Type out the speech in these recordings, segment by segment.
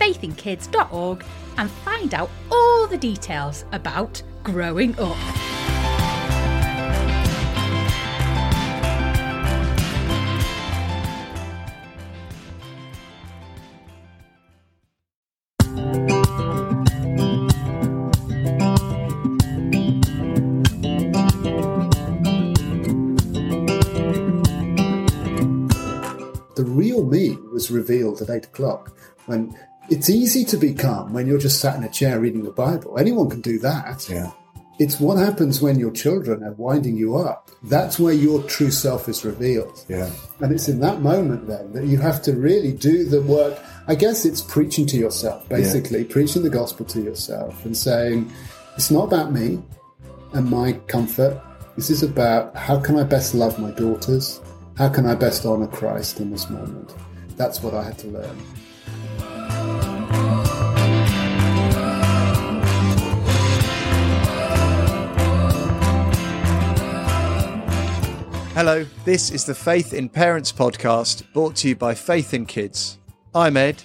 faithinkids.org and find out all the details about growing up. The real me was revealed at eight o'clock when it's easy to be calm when you're just sat in a chair reading the Bible. Anyone can do that. Yeah. It's what happens when your children are winding you up. That's where your true self is revealed. Yeah. And it's in that moment then that you have to really do the work. I guess it's preaching to yourself, basically, preaching the gospel to yourself and saying, it's not about me and my comfort. This is about how can I best love my daughters? How can I best honor Christ in this moment? That's what I had to learn. Hello, this is the Faith in Parents podcast brought to you by Faith in Kids. I'm Ed.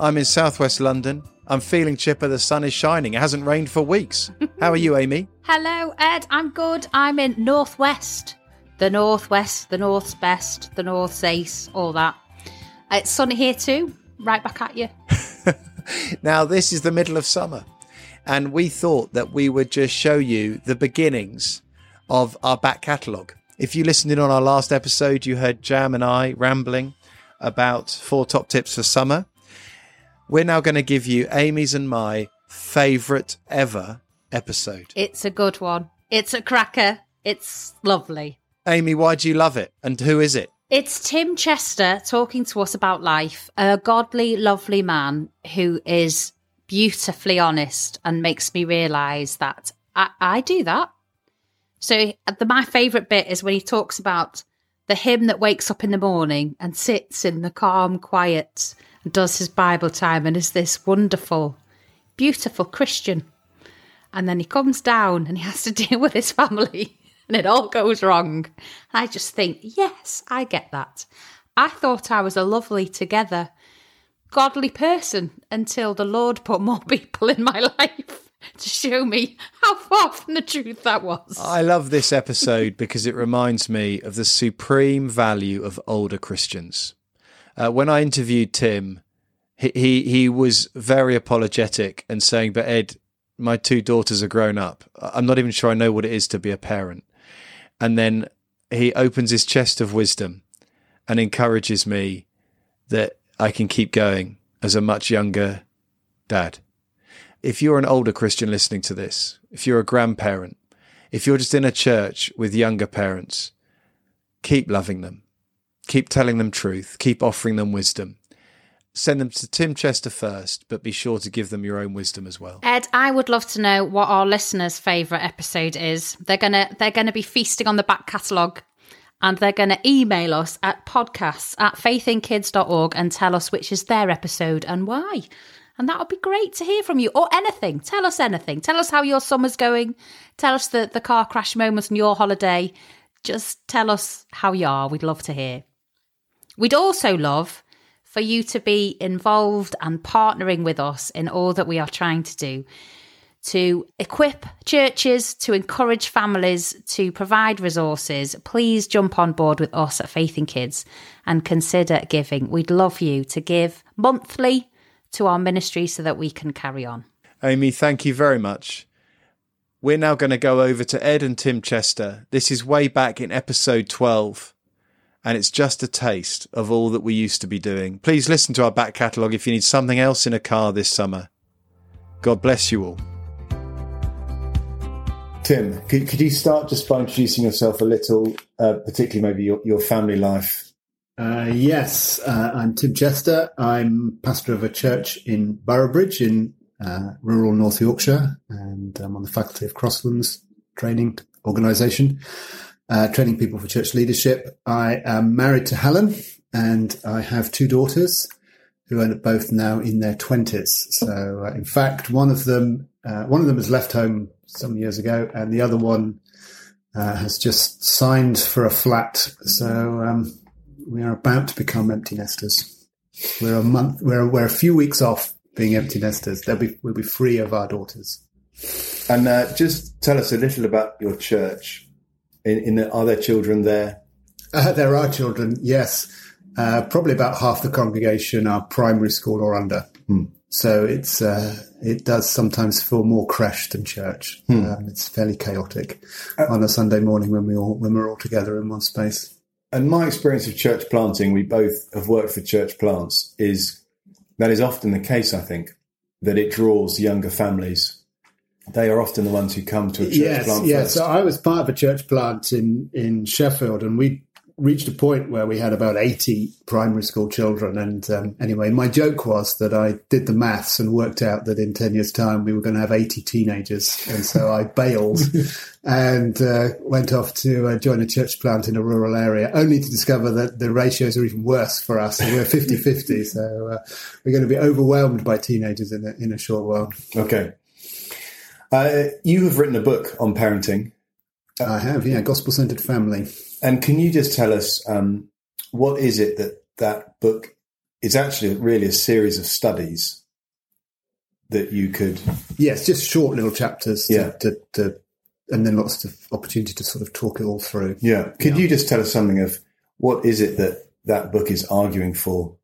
I'm in southwest London. I'm feeling chipper. The sun is shining. It hasn't rained for weeks. How are you, Amy? Hello, Ed. I'm good. I'm in Northwest. The Northwest, the North's best, the North's ace, all that. It's sunny here too. Right back at you. Now, this is the middle of summer, and we thought that we would just show you the beginnings of our back catalogue. If you listened in on our last episode, you heard Jam and I rambling about four top tips for summer. We're now going to give you Amy's and my favourite ever episode. It's a good one. It's a cracker. It's lovely. Amy, why do you love it? And who is it? It's Tim Chester talking to us about life, a godly, lovely man who is beautifully honest and makes me realise that I, I do that. So, the, my favourite bit is when he talks about the him that wakes up in the morning and sits in the calm quiet and does his Bible time and is this wonderful, beautiful Christian. And then he comes down and he has to deal with his family and it all goes wrong. I just think, yes, I get that. I thought I was a lovely, together, godly person until the Lord put more people in my life to show me how far from the truth that was. I love this episode because it reminds me of the supreme value of older Christians. Uh, when I interviewed Tim, he, he he was very apologetic and saying, "But Ed, my two daughters are grown up. I'm not even sure I know what it is to be a parent." And then he opens his chest of wisdom and encourages me that I can keep going as a much younger dad if you're an older Christian listening to this, if you're a grandparent, if you're just in a church with younger parents, keep loving them. Keep telling them truth. Keep offering them wisdom. Send them to Tim Chester first, but be sure to give them your own wisdom as well. Ed, I would love to know what our listeners' favourite episode is. They're gonna they're gonna be feasting on the back catalogue and they're gonna email us at podcasts at faithinkids.org and tell us which is their episode and why. And that would be great to hear from you or anything. Tell us anything. Tell us how your summer's going. Tell us the, the car crash moments on your holiday. Just tell us how you are. We'd love to hear. We'd also love for you to be involved and partnering with us in all that we are trying to do to equip churches, to encourage families, to provide resources. Please jump on board with us at Faith in Kids and consider giving. We'd love you to give monthly to our ministry so that we can carry on. Amy, thank you very much. We're now going to go over to Ed and Tim Chester. This is way back in episode 12, and it's just a taste of all that we used to be doing. Please listen to our back catalogue if you need something else in a car this summer. God bless you all. Tim, could, could you start just by introducing yourself a little, uh, particularly maybe your, your family life? Uh, yes, uh, I'm Tim Chester. I'm pastor of a church in Boroughbridge in uh, rural North Yorkshire, and I'm on the faculty of Crosslands Training Organisation, uh, training people for church leadership. I am married to Helen, and I have two daughters who are both now in their twenties. So, uh, in fact, one of them uh, one of them has left home some years ago, and the other one uh, has just signed for a flat. So um, we are about to become empty nesters. We're a month. We're we're a few weeks off being empty nesters. They'll be we'll be free of our daughters. And uh, just tell us a little about your church. In, in the, are there children there? Uh, there are children, yes. Uh, probably about half the congregation are primary school or under. Hmm. So it's uh, it does sometimes feel more creche than church. Hmm. Um, it's fairly chaotic uh, on a Sunday morning when we all when we're all together in one space. And my experience of church planting, we both have worked for church plants, is that is often the case. I think that it draws younger families. They are often the ones who come to a church yes, plant. Yes, first. so I was part of a church plant in in Sheffield, and we reached a point where we had about 80 primary school children. And um, anyway, my joke was that I did the maths and worked out that in 10 years' time we were going to have 80 teenagers. And so I bailed and uh, went off to uh, join a church plant in a rural area, only to discover that the ratios are even worse for us. So we're 50 50. So uh, we're going to be overwhelmed by teenagers in a, in a short while. Okay. Uh, you have written a book on parenting. I have, yeah, Gospel Centered Family. And can you just tell us um, what is it that that book is actually really a series of studies that you could? Yes, just short little chapters. To, Yeah. To, to, and then lots of opportunity to sort of talk it all through. Yeah. Could Yeah. you just tell us something of what is it that that book is arguing for?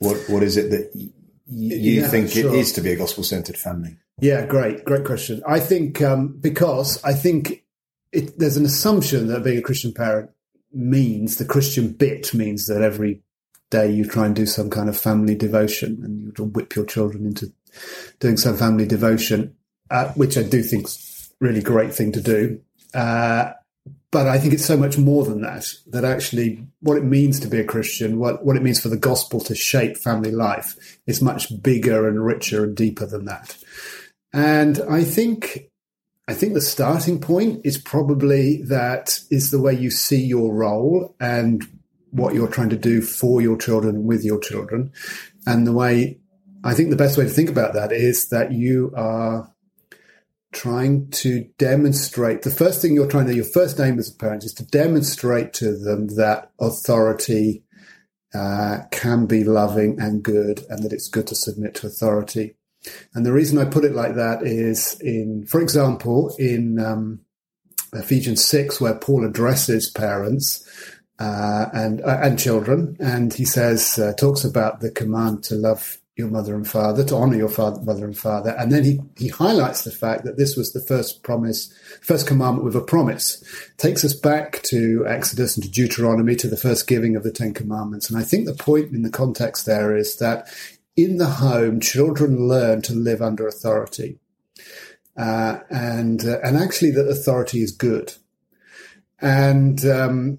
What What is it that y- you Yeah, think sure. it is to be a gospel centered family? Yeah, great, great question. I think um, because I think it, there's an assumption that being a Christian parent means the Christian bit means that every day you try and do some kind of family devotion and you whip your children into doing some family devotion, uh, which I do think is really great thing to do. Uh, but I think it's so much more than that, that actually what it means to be a Christian, what, what it means for the gospel to shape family life is much bigger and richer and deeper than that. And I think I think the starting point is probably that is the way you see your role and what you're trying to do for your children with your children. And the way I think the best way to think about that is that you are trying to demonstrate the first thing you're trying to your first aim as a parent is to demonstrate to them that authority uh, can be loving and good and that it's good to submit to authority. And the reason I put it like that is in, for example, in um, Ephesians 6, where Paul addresses parents uh, and uh, and children, and he says, uh, talks about the command to love your mother and father, to honor your father, mother and father. And then he, he highlights the fact that this was the first promise, first commandment with a promise. Takes us back to Exodus and to Deuteronomy, to the first giving of the Ten Commandments. And I think the point in the context there is that in the home, children learn to live under authority. Uh, and uh, and actually that authority is good. And um,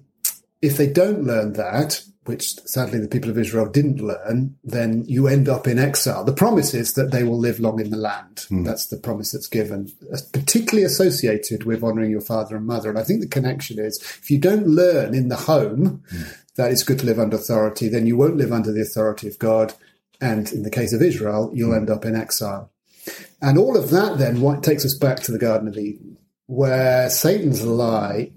if they don't learn that, which sadly the people of Israel didn't learn, then you end up in exile. The promise is that they will live long in the land. That's the promise that's given, particularly associated with honoring your father and mother. And I think the connection is if you don't learn in the home that it's good to live under authority, then you won't live under the authority of God. And in the case of Israel, you'll end up in exile. And all of that then what takes us back to the Garden of Eden, where Satan's lie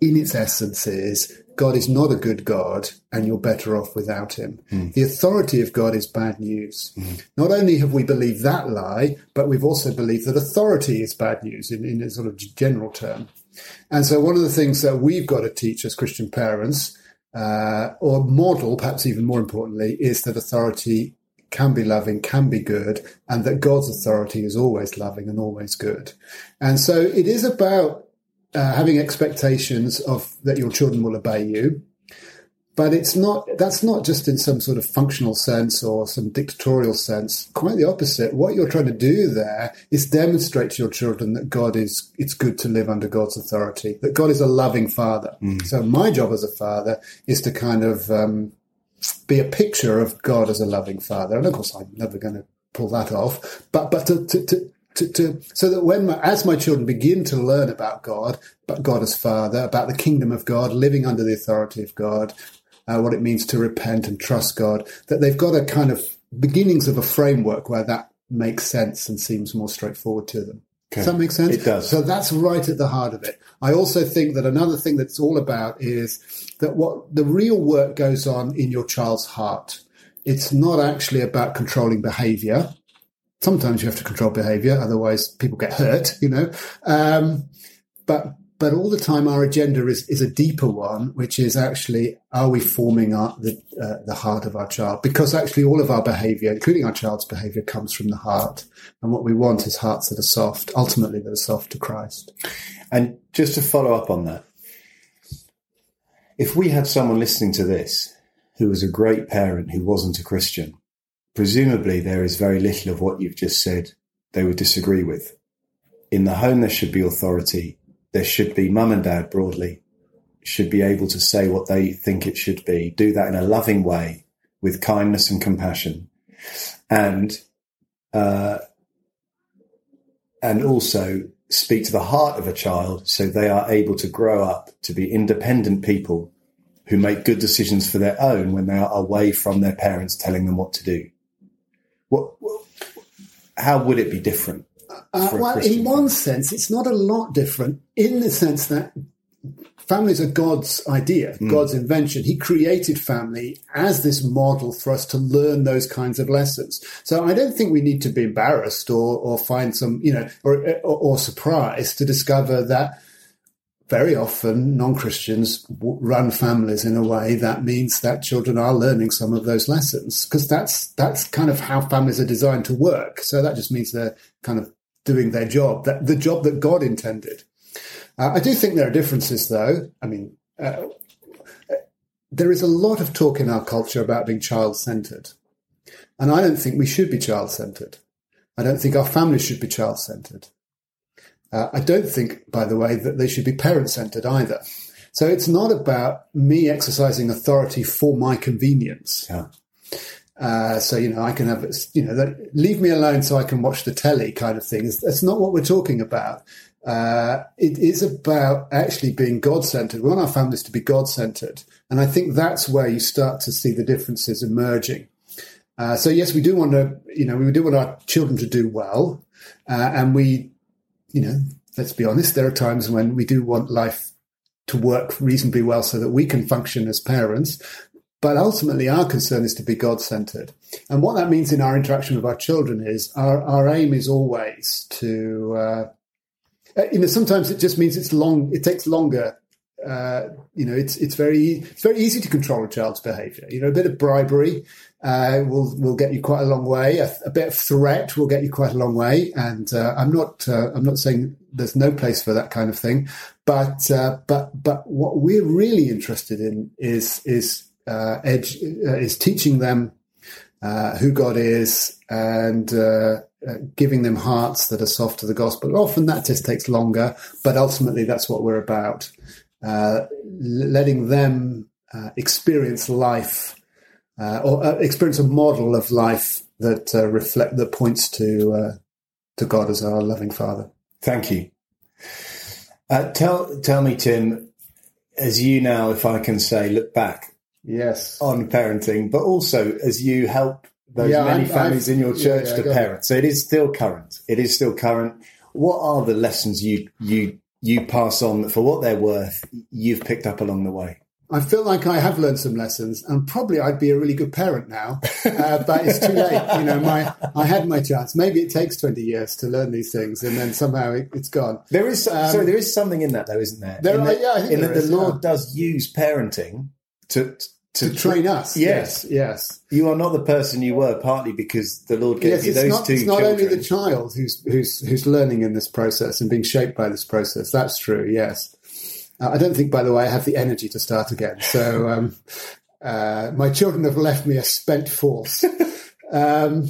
in its essence is God is not a good God and you're better off without him. Hmm. The authority of God is bad news. Hmm. Not only have we believed that lie, but we've also believed that authority is bad news in, in a sort of general term. And so one of the things that we've got to teach as Christian parents, uh, or model, perhaps even more importantly, is that authority can be loving, can be good, and that God's authority is always loving and always good. And so it is about uh, having expectations of that your children will obey you. But it's not, that's not just in some sort of functional sense or some dictatorial sense. Quite the opposite. What you're trying to do there is demonstrate to your children that God is, it's good to live under God's authority, that God is a loving father. Mm. So my job as a father is to kind of, um, be a picture of God as a loving father. And of course, I'm never going to pull that off, but, but to, to, to to, to, so that when my, as my children begin to learn about God, about God as Father, about the kingdom of God, living under the authority of God, uh, what it means to repent and trust God, that they've got a kind of beginnings of a framework where that makes sense and seems more straightforward to them. Okay. Does that make sense? It does. So that's right at the heart of it. I also think that another thing that's all about is that what the real work goes on in your child's heart. It's not actually about controlling behavior. Sometimes you have to control behavior, otherwise people get hurt, you know. Um, but but all the time our agenda is, is a deeper one, which is actually, are we forming our, the, uh, the heart of our child? Because actually all of our behavior, including our child's behavior, comes from the heart. And what we want is hearts that are soft, ultimately that are soft to Christ. And just to follow up on that, if we had someone listening to this who was a great parent who wasn't a Christian, presumably there is very little of what you've just said they would disagree with. In the home, there should be authority there should be mum and dad broadly should be able to say what they think it should be, do that in a loving way with kindness and compassion, and uh, and also speak to the heart of a child so they are able to grow up to be independent people who make good decisions for their own when they are away from their parents telling them what to do. What, how would it be different? Uh, well, in one sense, it's not a lot different in the sense that families are God's idea, mm. God's invention. He created family as this model for us to learn those kinds of lessons. So I don't think we need to be embarrassed or, or find some, you know, or, or, or surprised to discover that very often non-Christians run families in a way that means that children are learning some of those lessons because that's that's kind of how families are designed to work. So that just means they're kind of doing their job, that the job that God intended. Uh, I do think there are differences, though. I mean, uh, there is a lot of talk in our culture about being child centered. And I don't think we should be child centered. I don't think our families should be child centered. Uh, I don't think, by the way, that they should be parent centered either. So it's not about me exercising authority for my convenience. Yeah. Uh, so you know, I can have you know, leave me alone so I can watch the telly, kind of thing. That's not what we're talking about. Uh, it is about actually being God centered. We want our families to be God centered, and I think that's where you start to see the differences emerging. Uh, so yes, we do want to, you know, we do want our children to do well, uh, and we, you know, let's be honest, there are times when we do want life to work reasonably well so that we can function as parents. But ultimately, our concern is to be God centered. And what that means in our interaction with our children is our, our aim is always to, uh, you know, sometimes it just means it's long, it takes longer. Uh, you know, it's, it's very, it's very easy to control a child's behavior. You know, a bit of bribery, uh, will, will get you quite a long way. A, a, bit of threat will get you quite a long way. And, uh, I'm not, uh, I'm not saying there's no place for that kind of thing, but, uh, but, but what we're really interested in is, is, uh, edge uh, is teaching them uh, who God is and uh, uh, giving them hearts that are soft to the gospel. Often that just takes longer, but ultimately that's what we're about. Uh, letting them experience life or experience a model of life that reflect that points to to God as our loving Father. Thank you. tell tell me, Tim, as you now, if I can say, look back yes on parenting, but also as you help those yeah, many i families I've, in your church yeah, yeah, to parent. So it is still current. It is still current. What are the lessons you you you pass on for what they're worth? You've picked up along the way. I feel like I have learned some lessons, and probably I'd be a really good parent now, uh, but it's too late. You know, my I had my chance. Maybe it takes twenty years to learn these things, and then somehow it, has gone. There is um, sorry, there is something in that though, isn't there? There in are, yeah, I think in that the Lord yeah. does use parenting to to, train us. Yes. yes, yes. You are not the person you were, partly because the Lord gave Yes, you those not, two it's not children. only the child who's who's who's learning in this process and being shaped by this process. That's true. Yes, uh, I don't think, by the way, I have the energy to start again. So um, uh, my children have left me a spent force. um,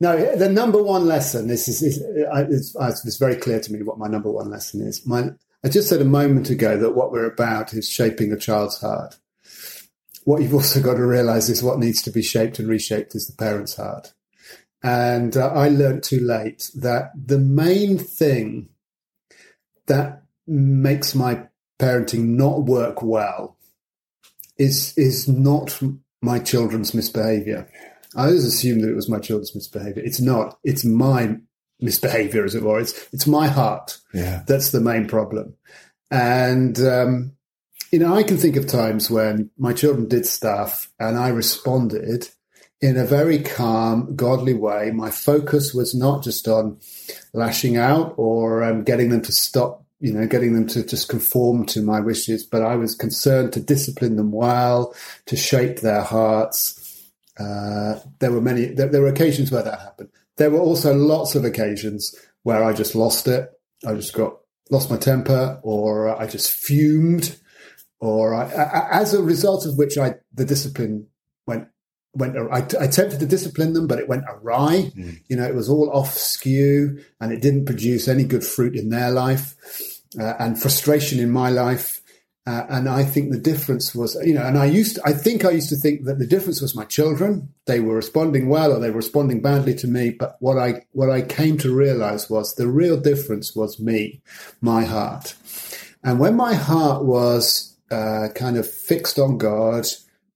no, the number one lesson. This is, is I, it's, it's very clear to me what my number one lesson is. My, I just said a moment ago that what we're about is shaping a child's heart. What you've also got to realize is what needs to be shaped and reshaped is the parent's heart. And uh, I learned too late that the main thing that makes my parenting not work well is is not my children's misbehavior. I always assumed that it was my children's misbehavior. It's not. It's my misbehavior, as it were. It's it's my heart Yeah. that's the main problem. And um, you know, I can think of times when my children did stuff and I responded in a very calm, godly way. My focus was not just on lashing out or um, getting them to stop, you know, getting them to just conform to my wishes, but I was concerned to discipline them well, to shape their hearts. Uh, there were many, there, there were occasions where that happened. There were also lots of occasions where I just lost it. I just got lost my temper or I just fumed or I, I, as a result of which I, the discipline went, went, I, I attempted to discipline them, but it went awry. Mm. You know, it was all off skew and it didn't produce any good fruit in their life uh, and frustration in my life. Uh, and I think the difference was, you know, and I used, to, I think I used to think that the difference was my children. They were responding well or they were responding badly to me. But what I, what I came to realize was the real difference was me, my heart. And when my heart was uh, kind of fixed on God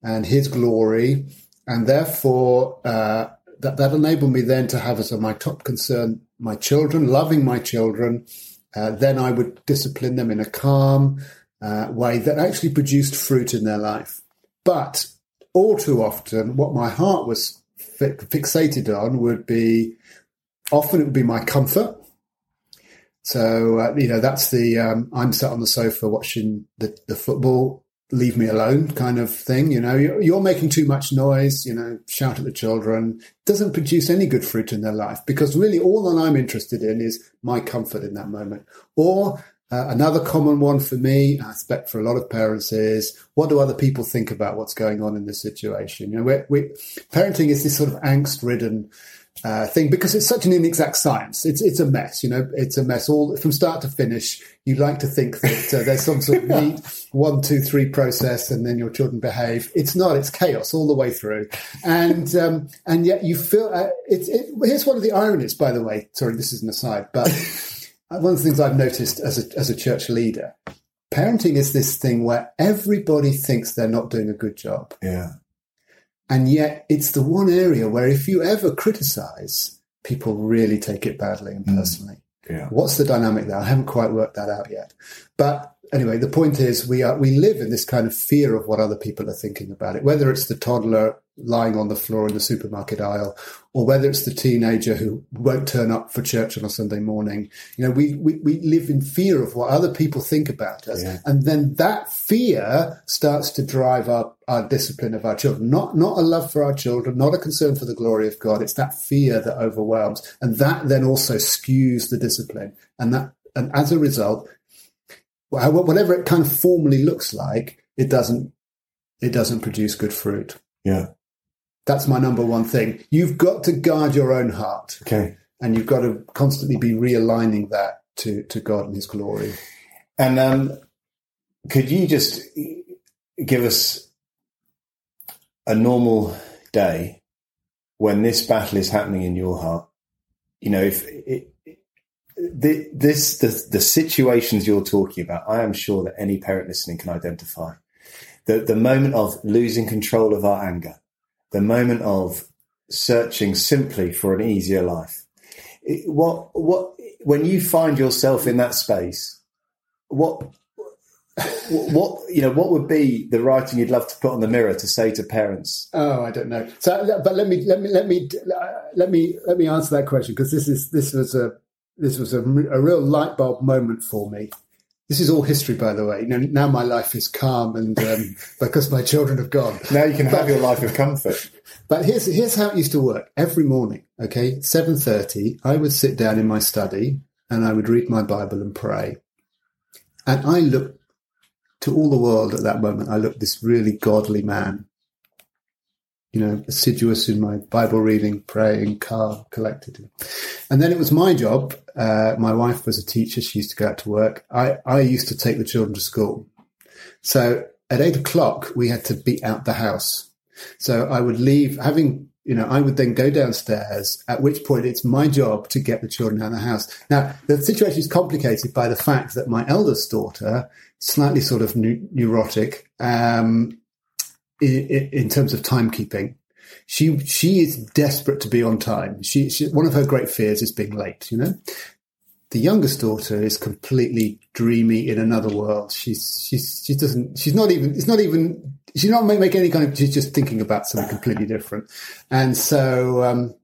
and His glory, and therefore uh, that that enabled me then to have as my top concern my children, loving my children. Uh, then I would discipline them in a calm uh, way that actually produced fruit in their life. But all too often, what my heart was fi- fixated on would be often it would be my comfort. So uh, you know that's the um, I'm sat on the sofa watching the, the football, leave me alone kind of thing. You know, you're, you're making too much noise. You know, shout at the children doesn't produce any good fruit in their life because really all that I'm interested in is my comfort in that moment. Or uh, another common one for me, I expect for a lot of parents, is what do other people think about what's going on in this situation? You know, we parenting is this sort of angst-ridden uh, thing because it's such an inexact science. It's it's a mess. You know, it's a mess all from start to finish. You like to think that uh, there's some sort of neat one, two, three process, and then your children behave. It's not. It's chaos all the way through, and um, and yet you feel uh, it's. It, here's one of the ironies, by the way. Sorry, this is an aside, but one of the things I've noticed as a as a church leader, parenting is this thing where everybody thinks they're not doing a good job. Yeah. And yet, it's the one area where if you ever criticize, people really take it badly and mm. personally. Yeah. What's the dynamic there? I haven't quite worked that out yet. But anyway, the point is, we are we live in this kind of fear of what other people are thinking about it. Whether it's the toddler lying on the floor in the supermarket aisle, or whether it's the teenager who won't turn up for church on a Sunday morning. You know, we we, we live in fear of what other people think about us, Yeah. and then that fear starts to drive our our discipline of our children. Not not a love for our children, not a concern for the glory of God. It's that fear that overwhelms, and that then also skews the discipline, and that and as a result, whatever it kind of formally looks like, it doesn't it doesn't produce good fruit. Yeah. That's my number one thing. You've got to guard your own heart, Okay. and you've got to constantly be realigning that to to God and His glory. And um, could you just give us a normal day when this battle is happening in your heart? You know, if it, the, this the the situations you're talking about, I am sure that any parent listening can identify. The the moment of losing control of our anger, the moment of searching simply for an easier life. What what when you find yourself in that space, what what you know what would be the writing you'd love to put on the mirror to say to parents Oh, I don't know. So, but let me let me let me let me let me answer that question because this is this was a this was a, a real light bulb moment for me. This is all history, by the way. Now, now my life is calm, and um, because my children have gone. Now you can have your life of comfort. But here's here's how it used to work. Every morning, okay, seven thirty, I would sit down in my study and I would read my Bible and pray. And I looked to all the world at that moment. I looked this really godly man, you know, assiduous in my Bible reading, praying, calm, collected. And then it was my job. Uh, my wife was a teacher. She used to go out to work. I, I used to take the children to school. So at eight o'clock, we had to be out the house. So I would leave, having, you know, I would then go downstairs, at which point it's my job to get the children out of the house. Now, the situation is complicated by the fact that my eldest daughter, slightly sort of neurotic, um, in, terms of timekeeping. She she is desperate to be on time. She, she one of her great fears is being late. You know, the youngest daughter is completely dreamy in another world. She's she's she doesn't she's not even it's not even she's not make, make any kind of she's just thinking about something completely different, and so um,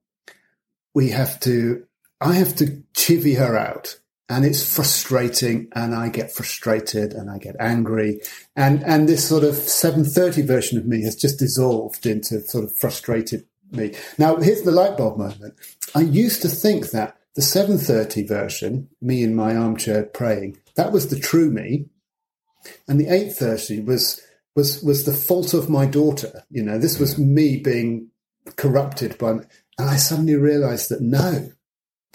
we have to I have to chivvy her out and it's frustrating and I get frustrated and I get angry. And and this sort of 730 version of me has just dissolved into sort of frustrated me. Now here's the light bulb moment. I used to think that the 730 version me in my armchair praying that was the true me. And the 830 was was was the fault of my daughter. You know this was mm. me being corrupted by and I suddenly realized that no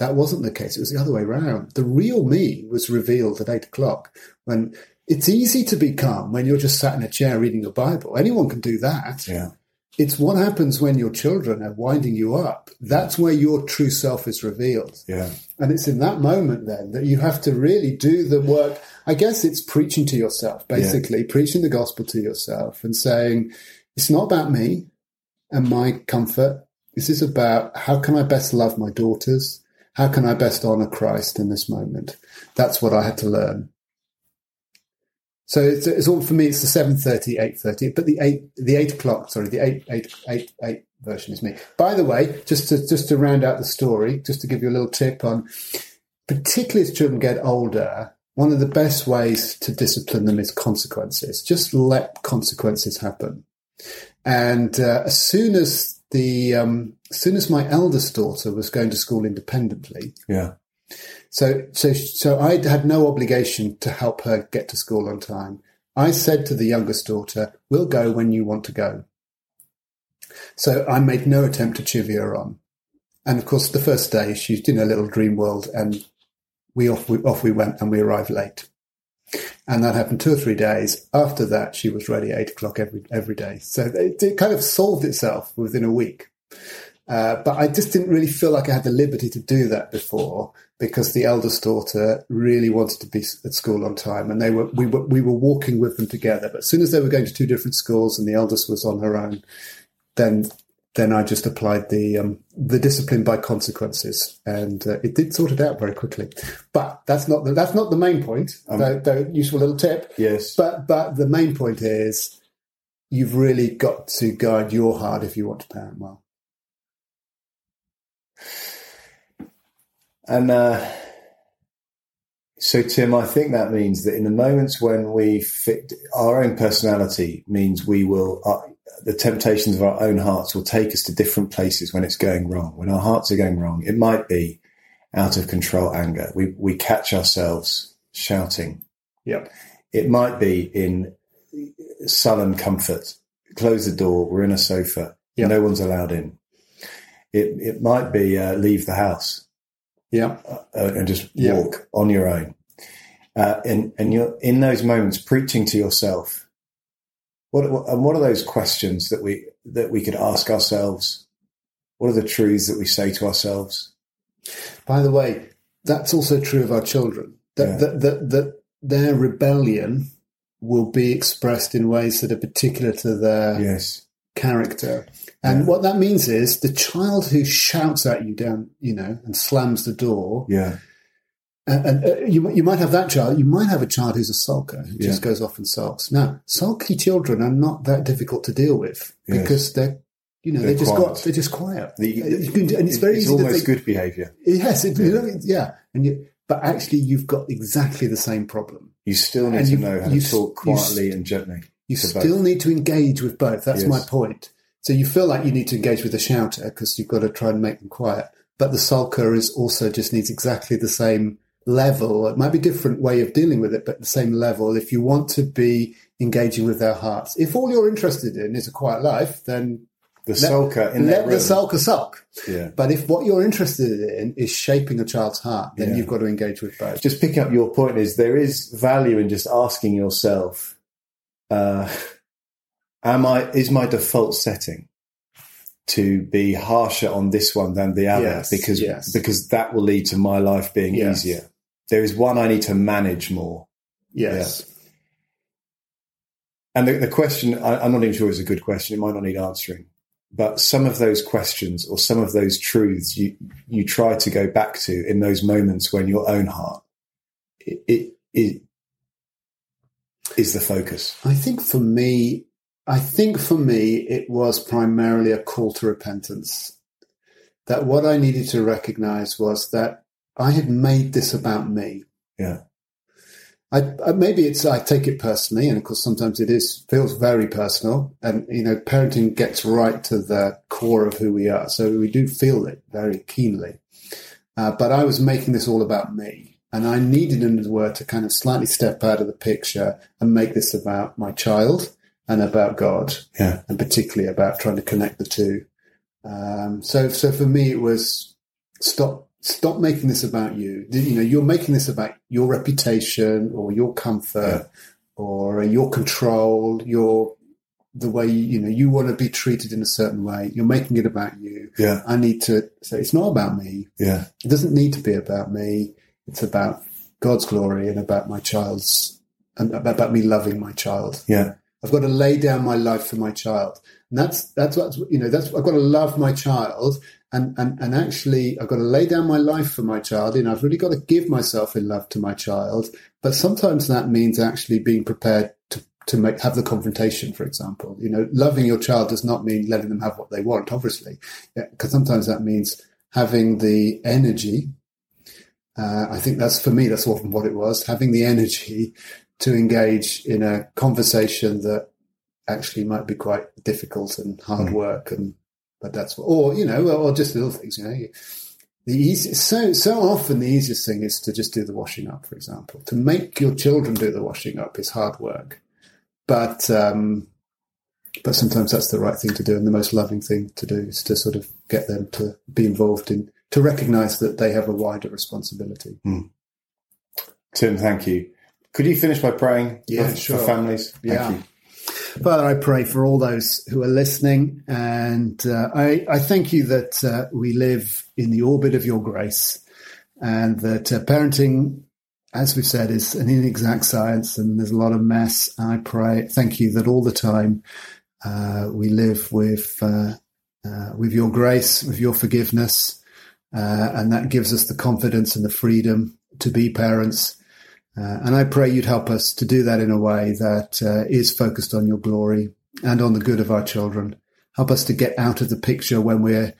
that wasn't the case. It was the other way around. The real me was revealed at eight o'clock when it's easy to be calm when you're just sat in a chair reading a Bible. Anyone can do that. Yeah. It's what happens when your children are winding you up. That's where your true self is revealed. Yeah. And it's in that moment then that you have to really do the work. I guess it's preaching to yourself, basically, yeah. preaching the gospel to yourself and saying, it's not about me and my comfort. This is about how can I best love my daughters? How can I best honor Christ in this moment? That's what I had to learn. So it's, it's all for me. It's the seven thirty, eight thirty, but the eight, the eight o'clock. Sorry, the eight, eight, eight, eight version is me. By the way, just to just to round out the story, just to give you a little tip on, particularly as children get older, one of the best ways to discipline them is consequences. Just let consequences happen, and uh, as soon as the um, as soon as my eldest daughter was going to school independently, yeah. So so so I had no obligation to help her get to school on time. I said to the youngest daughter, "We'll go when you want to go." So I made no attempt to chivvy her on, and of course, the first day she's in a little dream world, and we off we off we went, and we arrived late. And that happened two or three days. After that, she was ready eight o'clock every every day. So it, it kind of solved itself within a week. Uh, but I just didn't really feel like I had the liberty to do that before because the eldest daughter really wanted to be at school on time, and they were we were we were walking with them together. But as soon as they were going to two different schools and the eldest was on her own, then then I just applied the um, the discipline by consequences, and uh, it did sort it out very quickly. But that's not the, that's not the main point. Um, the, useful little tip. Yes. But but the main point is you've really got to guide your heart if you want to parent well. And uh, so, Tim, I think that means that in the moments when we fit our own personality, means we will. Uh, the temptations of our own hearts will take us to different places when it's going wrong. When our hearts are going wrong, it might be out of control anger. We we catch ourselves shouting. Yep. It might be in sullen comfort. Close the door. We're in a sofa. Yep. No one's allowed in. It it might be uh, leave the house. Yeah. Uh, and just walk on your own. Uh, and and you're in those moments preaching to yourself what, and what are those questions that we that we could ask ourselves? What are the truths that we say to ourselves? By the way, that's also true of our children. That yeah. that, that that their rebellion will be expressed in ways that are particular to their yes. character. And yeah. what that means is the child who shouts at you down, you know, and slams the door. Yeah and uh, you, you might have that child. You might have a child who's a sulker who yeah. just goes off and sulks. Now, sulky children are not that difficult to deal with yes. because they're, you know, they're, they just quiet. got they're just quiet. The, and it's very it's easy almost good behaviour. Yes, it, yeah. yeah, and you, but actually, you've got exactly the same problem. You still need And to you- know how you to talk quietly and gently. You still both. need to engage with both. That's Yes. my point. So you feel like you need to engage with the shouter because you've got to try and make them quiet. But the sulker is also just needs exactly the same level. It might be a different way of dealing with it, but the same level. If you want to be engaging with their hearts, if all you're interested in is a quiet life, then the sulker in let the sulker sulk. yeah. But if what you're interested in is shaping a child's heart, then Yeah. you've got to engage with both. Just picking up your point is there is value in just asking yourself, uh, am I is my default setting to be harsher on this one than the other Yes, because yes. because that will lead to my life being Yes. easier. There is one I need to manage more. Yes. And the, the question, I, I'm not even sure it's a good question. It might not need answering. But some of those questions or some of those truths you, you try to go back to in those moments when your own heart it, it, it is the focus. I think for me, I think for me, it was primarily a call to repentance. That what I needed to recognize was that I had made this about me. Yeah. I, I maybe it's I take it personally, and of course sometimes it is feels very personal, and you know parenting gets right to the core of who we are, so we do feel it very keenly. Uh, but I was making this all about me, and I needed, in the word, to kind of slightly step out of the picture and make this about my child and about God, Yeah. and particularly about trying to connect the two. Um, so, so for me, it was stop, stop making this about you. You know, you're making this about your reputation or your comfort or your control, your the way you know you want to be treated in a certain way. You're making it about you. Yeah. I need to say it's not about me. Yeah. It doesn't need to be about me. It's about God's glory and about my child's and about me loving my child. Yeah. I've got to lay down my life for my child. And that's that's what you know, that's I've got to love my child and, and, and actually I've got to lay down my life for my child. You know, I've really got to give myself in love to my child. But sometimes that means actually being prepared to to make have the confrontation, for example. You know, loving your child does not mean letting them have what they want, obviously. Because sometimes that means having the energy uh, I think that's for me. That's often what it was: having the energy to engage in a conversation that actually might be quite difficult and hard Mm. work. And but that's what, or you know, or just little things. You know, You- the easy so so often the easiest thing is to just do the washing up. For example, to make your children do the washing up is hard work, but um, but sometimes that's the right thing to do, and the most loving thing to do is to sort of get them to be involved in to recognise that they have a wider responsibility. Tim, thank you. Could you finish by praying Yeah, for, sure. for families? Thank Yeah. you. Father, I pray for all those who are listening, and uh, I, I thank you that uh, we live in the orbit of your grace, and that uh, parenting, as we've said, is an inexact science, and there's a lot of mess. I pray, thank you that all the time uh, we live with uh, uh, with your grace, with your forgiveness, uh, and that gives us the confidence and the freedom to be parents. Uh, and I pray you'd help us to do that in a way that uh, is focused on your glory and on the good of our children. Help us to get out of the picture when we're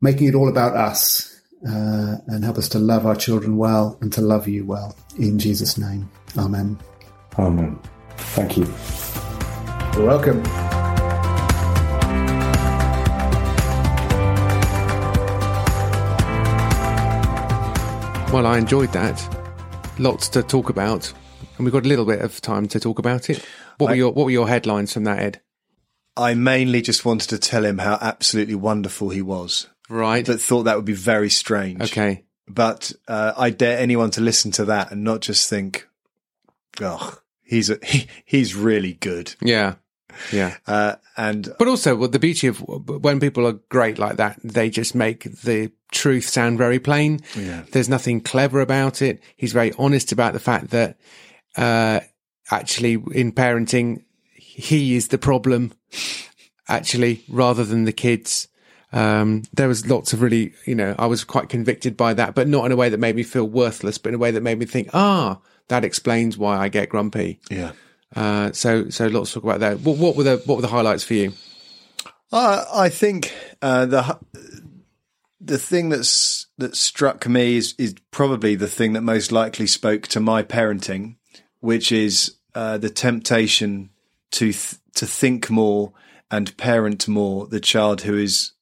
making it all about us uh, and help us to love our children well and to love you well. In Jesus' name, amen. Amen. Thank you. You're welcome. Well, I enjoyed that. Lots to talk about, and we've got a little bit of time to talk about it. What were I- your What were your headlines from that, Ed? I mainly just wanted to tell him how absolutely wonderful he was, Right. but thought that would be very strange. Okay. But uh, I dare anyone to listen to that and not just think, "Oh, he's a, he, he's really good." Yeah. Yeah. Uh, and But also, well, the beauty of when people are great like that, they just make the truth sound very plain. Yeah. There's nothing clever about it. He's very honest about the fact that uh, actually, in parenting, he is the problem, actually, rather than the kids. Um, there was lots of really, you know, I was quite convicted by that, but not in a way that made me feel worthless, but in a way that made me think, ah, that explains why I get grumpy. yeah, Uh, so, so lots to talk about there. What, what were the what were the highlights for you? Uh, I think uh, the the thing that's that struck me is is probably the thing that most likely spoke to my parenting which is uh, the temptation to th- to think more and parent more the child who is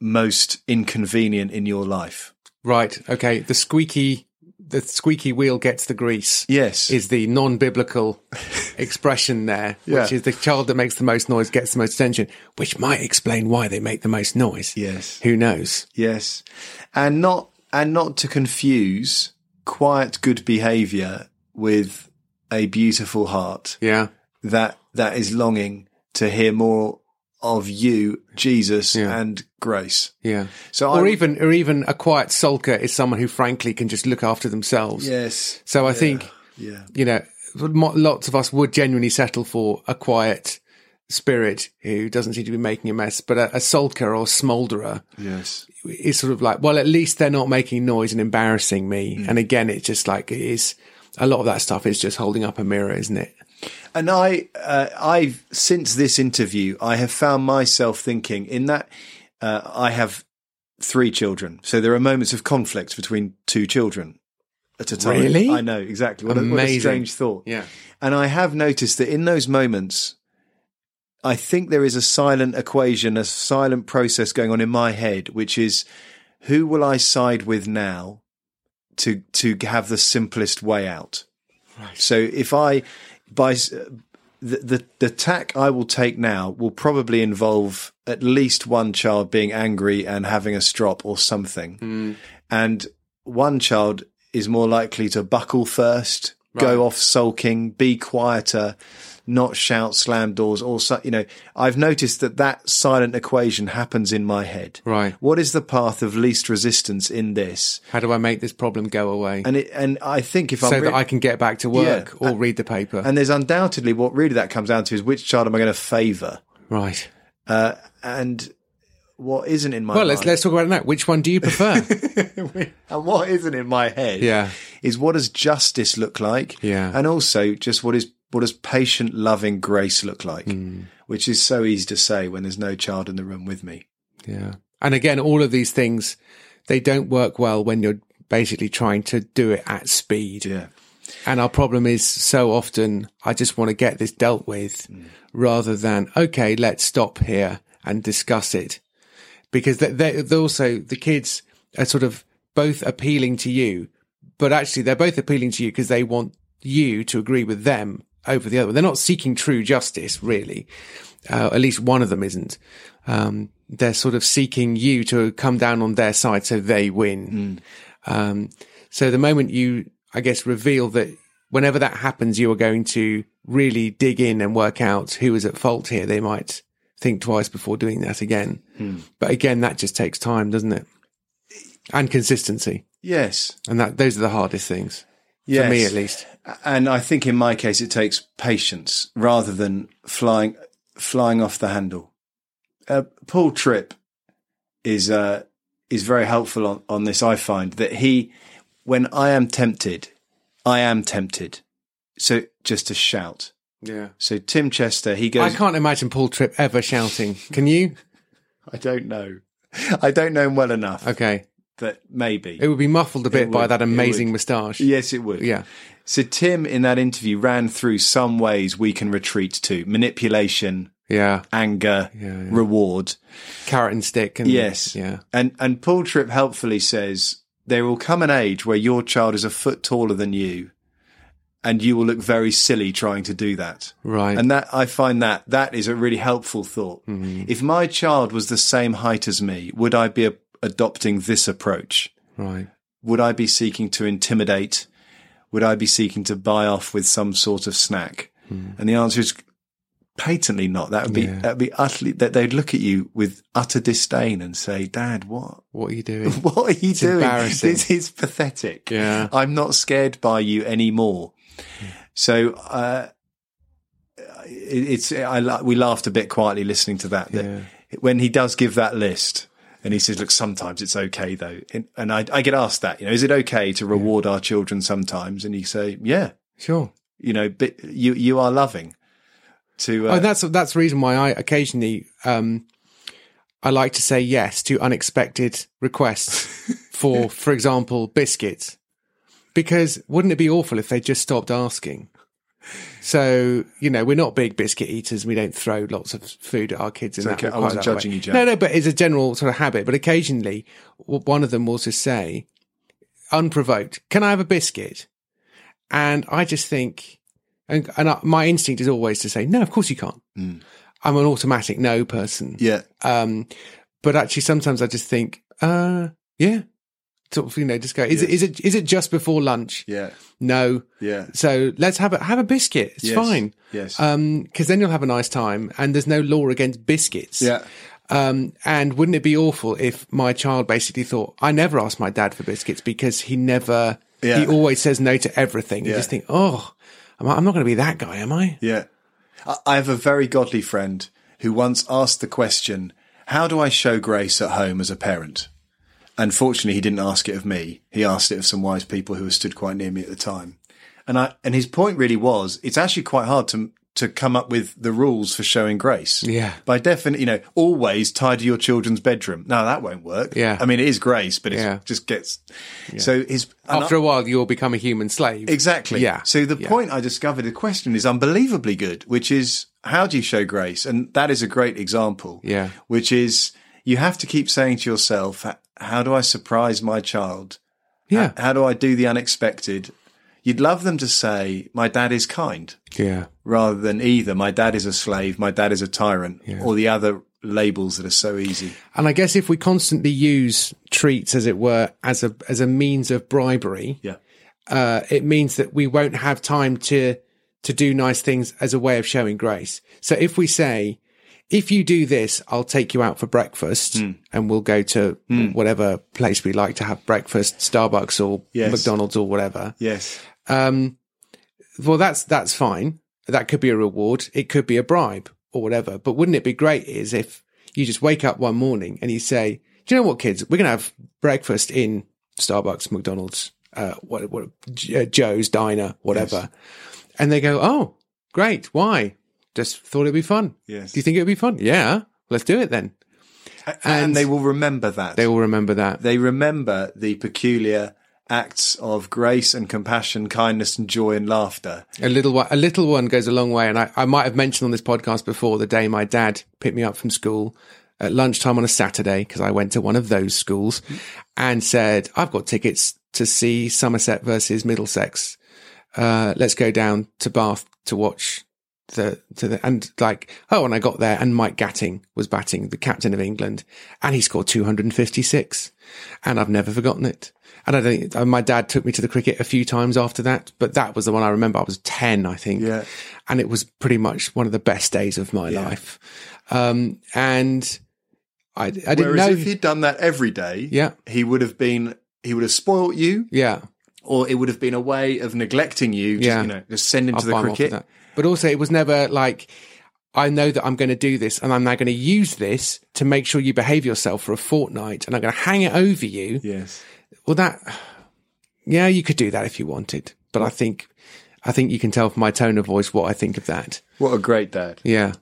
most inconvenient in your life. Right. Okay. The squeaky, the squeaky wheel gets the grease. Yes. Is the non-biblical expression there, which is the child that makes the most noise gets the most attention, which might explain why they make the most noise. yes. Who knows? Yes. And not and not to confuse quiet good behavior with a beautiful heart Yeah. that that is longing to hear more of you, Jesus, Yeah. and grace. Yeah. So or I- even, or even a quiet sulker is someone who frankly can just look after themselves. Yes. So I think, Yeah. you know, lots of us would genuinely settle for a quiet spirit who doesn't seem to be making a mess, but a, a sulker or smolderer Yes. is sort of like, well, at least they're not making noise and embarrassing me. Mm. And again, it's just like it is a lot of that stuff is just holding up a mirror, isn't it? And I, uh, I've since this interview, I have found myself thinking in that uh, I have three children, so there are moments of conflict between two children at a time. Really? I know exactly. What, a, what a strange thought. Yeah. And I have noticed that in those moments, I think there is a silent equation, a silent process going on in my head, which is who will I side with now to to have the simplest way out? Right. So if I by uh, the, the the tack I will take now will probably involve at least one child being angry and having a strop or something, hmm. and one child is more likely to buckle first, go off sulking, be quieter, not shout, slam doors, or so, you know. I've noticed that that silent equation happens in my head. Right. What is the path of least resistance in this? How do I make this problem go away? And it, and I think if so I'm re- that I can get back to work Yeah. or read the paper. and there's undoubtedly what really that comes down to is which child am I going to favour, right. uh, and what isn't in my Well, let's let's talk about that. Which one do you prefer? and what isn't in my head, Yeah. is what does justice look like, Yeah. and also just what is what does patient, loving grace look like, Hmm. which is so easy to say when there's no child in the room with me. Yeah. And again, all of these things, they don't work well when you're basically trying to do it at speed. Yeah, And our problem is so often, I just want to get this dealt with rather than, okay, let's stop here and discuss it. Because they, they, they're also, the kids are sort of both appealing to you, but actually they're both appealing to you because they want you to agree with them over the other. They're not seeking true justice, really. Uh, at least one of them isn't. Um, they're sort of seeking you to come down on their side so they win. Um, so the moment you, I guess, reveal that whenever that happens, you are going to really dig in and work out who is at fault here, they might think twice before doing that again. But again, that just takes time, doesn't it? And consistency. yes, And that, those are the hardest things. Yes. For me, at least. And I think in my case, it takes patience rather than flying flying off the handle. Uh, Paul Tripp is uh, is very helpful on, on this. I find that he, when I am tempted, I am tempted. So just to shout. Yeah. So Tim Chester, he goes. I can't imagine Paul Tripp ever shouting. Can you? I don't know. I don't know him well enough, Okay. But maybe. It would be muffled a bit by would, that amazing moustache. Yes, it would. Yeah. So Tim, in that interview, ran through some ways we can retreat to manipulation, Yeah. anger, Yeah, yeah. reward. Carrot and stick. And, Yes. Yeah. And and Paul Tripp helpfully says there will come an age where your child is a foot taller than you, and you will look very silly trying to do that. Right. And that I find that that is a really helpful thought. Mm-hmm. If my child was the same height as me, would I be a, adopting this approach? right. Would I be seeking to intimidate? Would I be seeking to buy off with some sort of snack? And the answer is patently not. That would be Hmm. Yeah. that would be utterly that they'd look at you with utter disdain and say, "Dad, what? What are you doing? What are you doing? embarrassing. This is pathetic. Yeah. I'm not scared by you anymore." So uh, it, it's I we laughed a bit quietly listening to that. that Yeah. when he does give that list. And he says, "Look, sometimes it's okay though." And, I, I get asked that, you know, is it okay to reward our children sometimes? And you say, "Yeah, Sure. you know, but you you are loving." To uh, oh, that's that's the reason why I occasionally um, I like to say yes to unexpected requests for, for example, biscuits. because wouldn't it be awful if they just stopped asking? So you know, we're not big biscuit eaters. We don't throw lots of food at our kids. In that okay. I wasn't that way. judging you, Jack. No, no, but it's a general sort of habit. But occasionally, one of them will just say, unprovoked, "Can I have a biscuit?" And I just think, and, and I, my instinct is always to say, "No, of course you can't." I'm an automatic no person. Yeah. Um, but actually, sometimes I just think, uh, yeah, sort of, you know, just go. Is it is it is it just before lunch? Yeah. No. Yeah. So let's have a have a biscuit. It's Yes. fine. Yes. Um, because then you'll have a nice time, and there's no law against biscuits. yeah. Um, and wouldn't it be awful if my child basically thought I never asked my dad for biscuits because he never, Yeah. he always says no to everything. You Yeah. just think, oh, am I, I'm not going to be that guy, am I? Yeah. I have a very godly friend who once asked the question, How do I show grace at home as a parent? Unfortunately, he didn't ask it of me. He asked it of some wise people who were stood quite near me at the time. And I, and his point really was, it's actually quite hard to, to come up with the rules for showing grace. Yeah. By definition, you know, always tidy your children's bedroom. No, that won't work. Yeah. I mean, it is grace, but it Yeah. just gets, so his, After a while, you'll become a human slave. Exactly. Yeah. So the Yeah. point I discovered, the question is unbelievably good, which is how do you show grace? And that is a great example. Yeah. Which is you have to keep saying to yourself, "H- how do I surprise my child? Yeah. How, how do I do the unexpected? You'd love them to say, my dad is kind, Yeah. rather than either my dad is a slave, my dad is a tyrant, or the other labels that are so easy. And I guess if we constantly use treats, as it were, as a as a means of bribery, Yeah. uh, it means that we won't have time to to do nice things as a way of showing grace. So if we say, if you do this, I'll take you out for breakfast, Hmm. and we'll go to whatever place we like to have breakfast, Starbucks or Yes. McDonald's or whatever. Yes. Um, well, that's that's fine. That could be a reward. It could be a bribe or whatever. But wouldn't it be great is if you just wake up one morning and you say, "Do you know what, kids? We're going to have breakfast in Starbucks, McDonald's, uh, what, what, uh, Joe's Diner, whatever," and they go, "Oh, great! Why? Just thought it'd be fun. Yes. Do you think it'd be fun? Yeah, let's do it then." And, they will remember that. They will remember that. they remember the peculiar acts of grace and compassion, kindness and joy and laughter. A little one, a little one goes a long way. And I, I might have mentioned on this podcast before the day my dad picked me up from school at lunchtime on a Saturday because I went to one of those schools and said, I've got tickets to see Somerset versus Middlesex. Uh, let's go down to Bath to watch the, to the, and like, oh, and I got there and Mike Gatting was batting, the captain of England, and he scored 256. And I've never forgotten it. And I don't, my dad took me to the cricket a few times after that, but that was the one I remember. I was 10, I think. Yeah. And it was pretty much one of the best days of my life. Um, and I, I didn't Whereas know. if he'd done that every day, Yeah. he would have been he would have spoilt you, yeah. or it would have been a way of neglecting you. Just, Yeah. you know, just send him I'll to the buy 'em off cricket. But also, it was never like, I know that I'm going to do this and I'm now going to use this to make sure you behave yourself for a fortnight and I'm going to hang it over you. Yes. Well, that, yeah, you could do that if you wanted. But I think, I think you can tell from my tone of voice what I think of that. What a great dad. Yeah.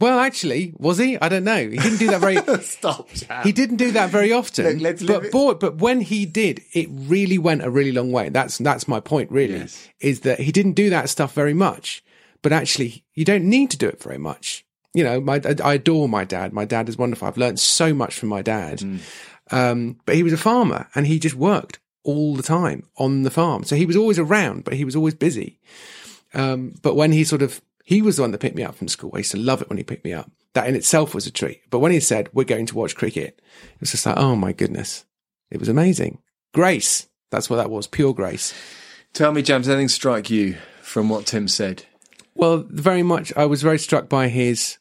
Well, actually, was he? I don't know. He didn't do that very. Stop, Jack. He didn't do that very often. Look, but boy, but when he did, it really went a really long way. That's that's my point. Really, Yes. is that he didn't do that stuff very much. But actually, you don't need to do it very much. You know, my I I adore my dad. My dad is wonderful. I've learned so much from my dad. Mm. Um, but he was a farmer, and he just worked all the time on the farm. So he was always around, but he was always busy. Um, but when he sort of, he was the one that picked me up from school. I used to love it when he picked me up. That in itself was a treat. But when he said, we're going to watch cricket, it was just like, oh my goodness. It was amazing. Grace. That's what that was. Pure grace. Tell me, James, anything strike you from what Tim said? Well, very much. I was very struck by his,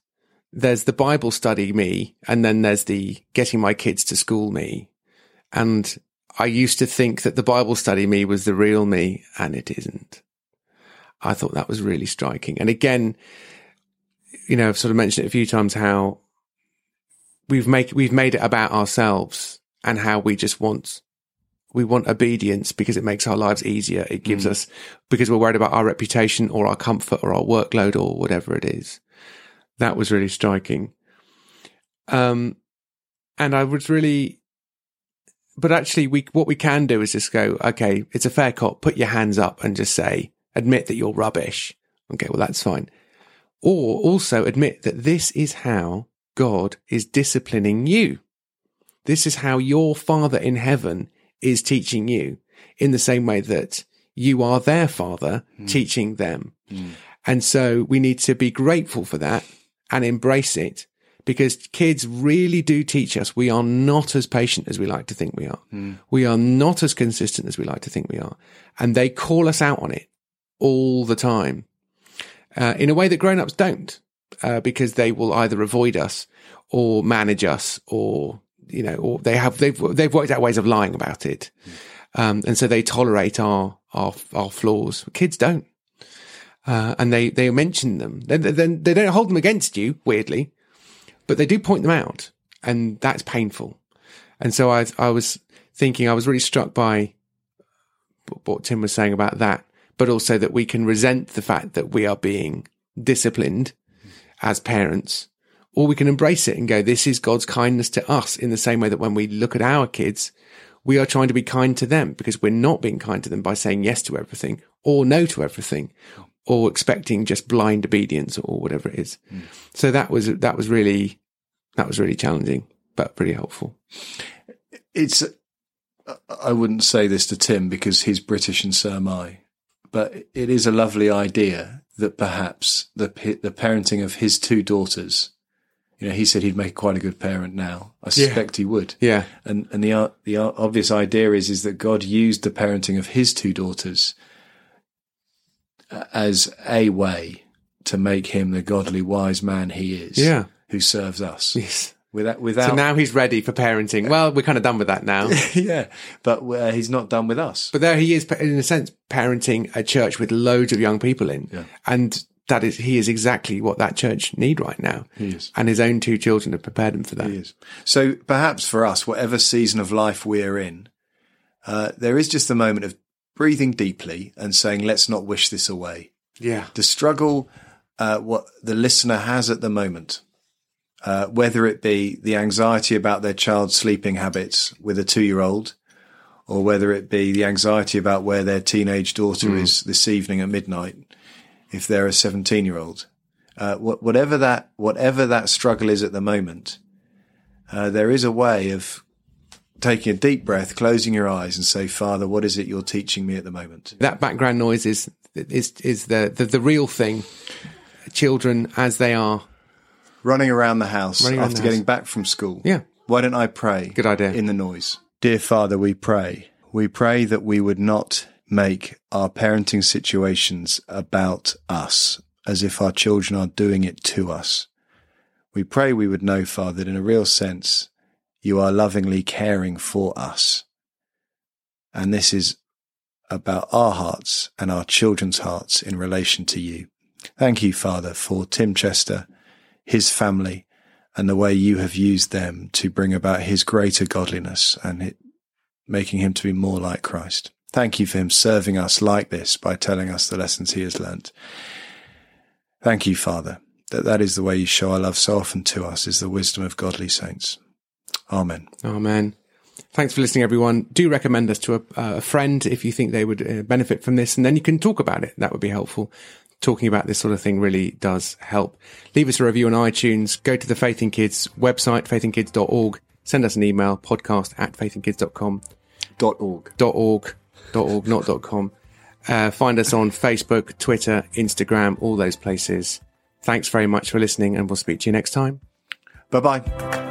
there's the Bible study me, and then there's the getting my kids to school me. And I used to think that the Bible study me was the real me, and it isn't. I thought that was really striking. And again, you know, I've sort of mentioned it a few times how we've make we've made it about ourselves and how we just want we want obedience because it makes our lives easier. It gives us because we're worried about our reputation or our comfort or our workload or whatever it is. That was really striking. Um, and I was really but actually, we what we can do is just go, okay, it's a fair cop. Put your hands up and just say, admit that you're rubbish. Okay, well that's fine. Or also admit that this is how God is disciplining you. This is how your Father in heaven is teaching you in the same way that you are their Father teaching them. And so we need to be grateful for that and embrace it because kids really do teach us we are not as patient as we like to think we are. We are not as consistent as we like to think we are. And they call us out on it all the time uh, in a way that grown ups don't uh, because they will either avoid us or manage us or, you know, or they have, they've, they've worked out ways of lying about it. Um, and so they tolerate our, our, our flaws. Kids don't. Uh, and they, they mention them. Then they, they don't hold them against you, weirdly, but they do point them out and that's painful. And so I, I was thinking, I was really struck by what Tim was saying about that, but also that we can resent the fact that we are being disciplined as parents, or we can embrace it and go, this is God's kindness to us in the same way that when we look at our kids, we are trying to be kind to them because we're not being kind to them by saying yes to everything or no to everything or expecting just blind obedience or whatever it is. Hmm. So that was, that was really, that was really challenging, but pretty helpful. It's, I wouldn't say this to Tim because he's British and so am I, but it is a lovely idea that perhaps the the parenting of his two daughters, you know, he said he'd make quite a good parent now. I suspect he would. Yeah. And and the the obvious idea is is that God used the parenting of his two daughters uh, as a way to make him the godly wise man he is. Yeah. Who serves us. Yes. Without without So now he's ready for parenting. Well, we're kind of done with that now. yeah, but uh, he's not done with us. But there he is, in a sense, parenting a church with loads of young people in. Yeah. And that is, he is exactly what that church need right now. He is. And his own two children have prepared him for that. He is. So perhaps for us, whatever season of life we're in, uh, there is just a moment of breathing deeply and saying, let's not wish this away. Yeah. The struggle, uh, what the listener has at the moment, uh, whether it be the anxiety about their child's sleeping habits with a two year old, or whether it be the anxiety about where their teenage daughter is this evening at midnight, if they're a 17 year old, uh, wh- whatever that, whatever that struggle is at the moment, uh, there is a way of taking a deep breath, closing your eyes and say, Father, what is it you're teaching me at the moment? That background noise is, is, is the, the, the real thing. Children, as they are. Running around the house around after the house. getting back from school. Yeah. Why don't I pray? Good idea. In the noise. Dear Father, we pray. We pray that we would not make our parenting situations about us as if our children are doing it to us. We pray we would know, Father, that in a real sense, you are lovingly caring for us. And this is about our hearts and our children's hearts in relation to you. Thank you, Father, for Tim Chester, his family, and the way you have used them to bring about his greater godliness and it, making him to be more like Christ. Thank you for him serving us like this by telling us the lessons he has learnt. Thank you, Father, that that is the way you show our love so often to us is the wisdom of godly saints. Amen. Amen. Thanks for listening, everyone. Do recommend us to a, uh, a friend if you think they would uh, benefit from this, and then you can talk about it. That would be helpful. Talking about this sort of thing really does help. Leave us a review on iTunes. Go to the Faith in Kids website, faithinkids.org. Send us an email, podcast at faithinkids.com. Dot org. Dot .org. .org, not .com. Uh, find us on Facebook, Twitter, Instagram, all those places. Thanks very much for listening, and we'll speak to you next time. Bye bye.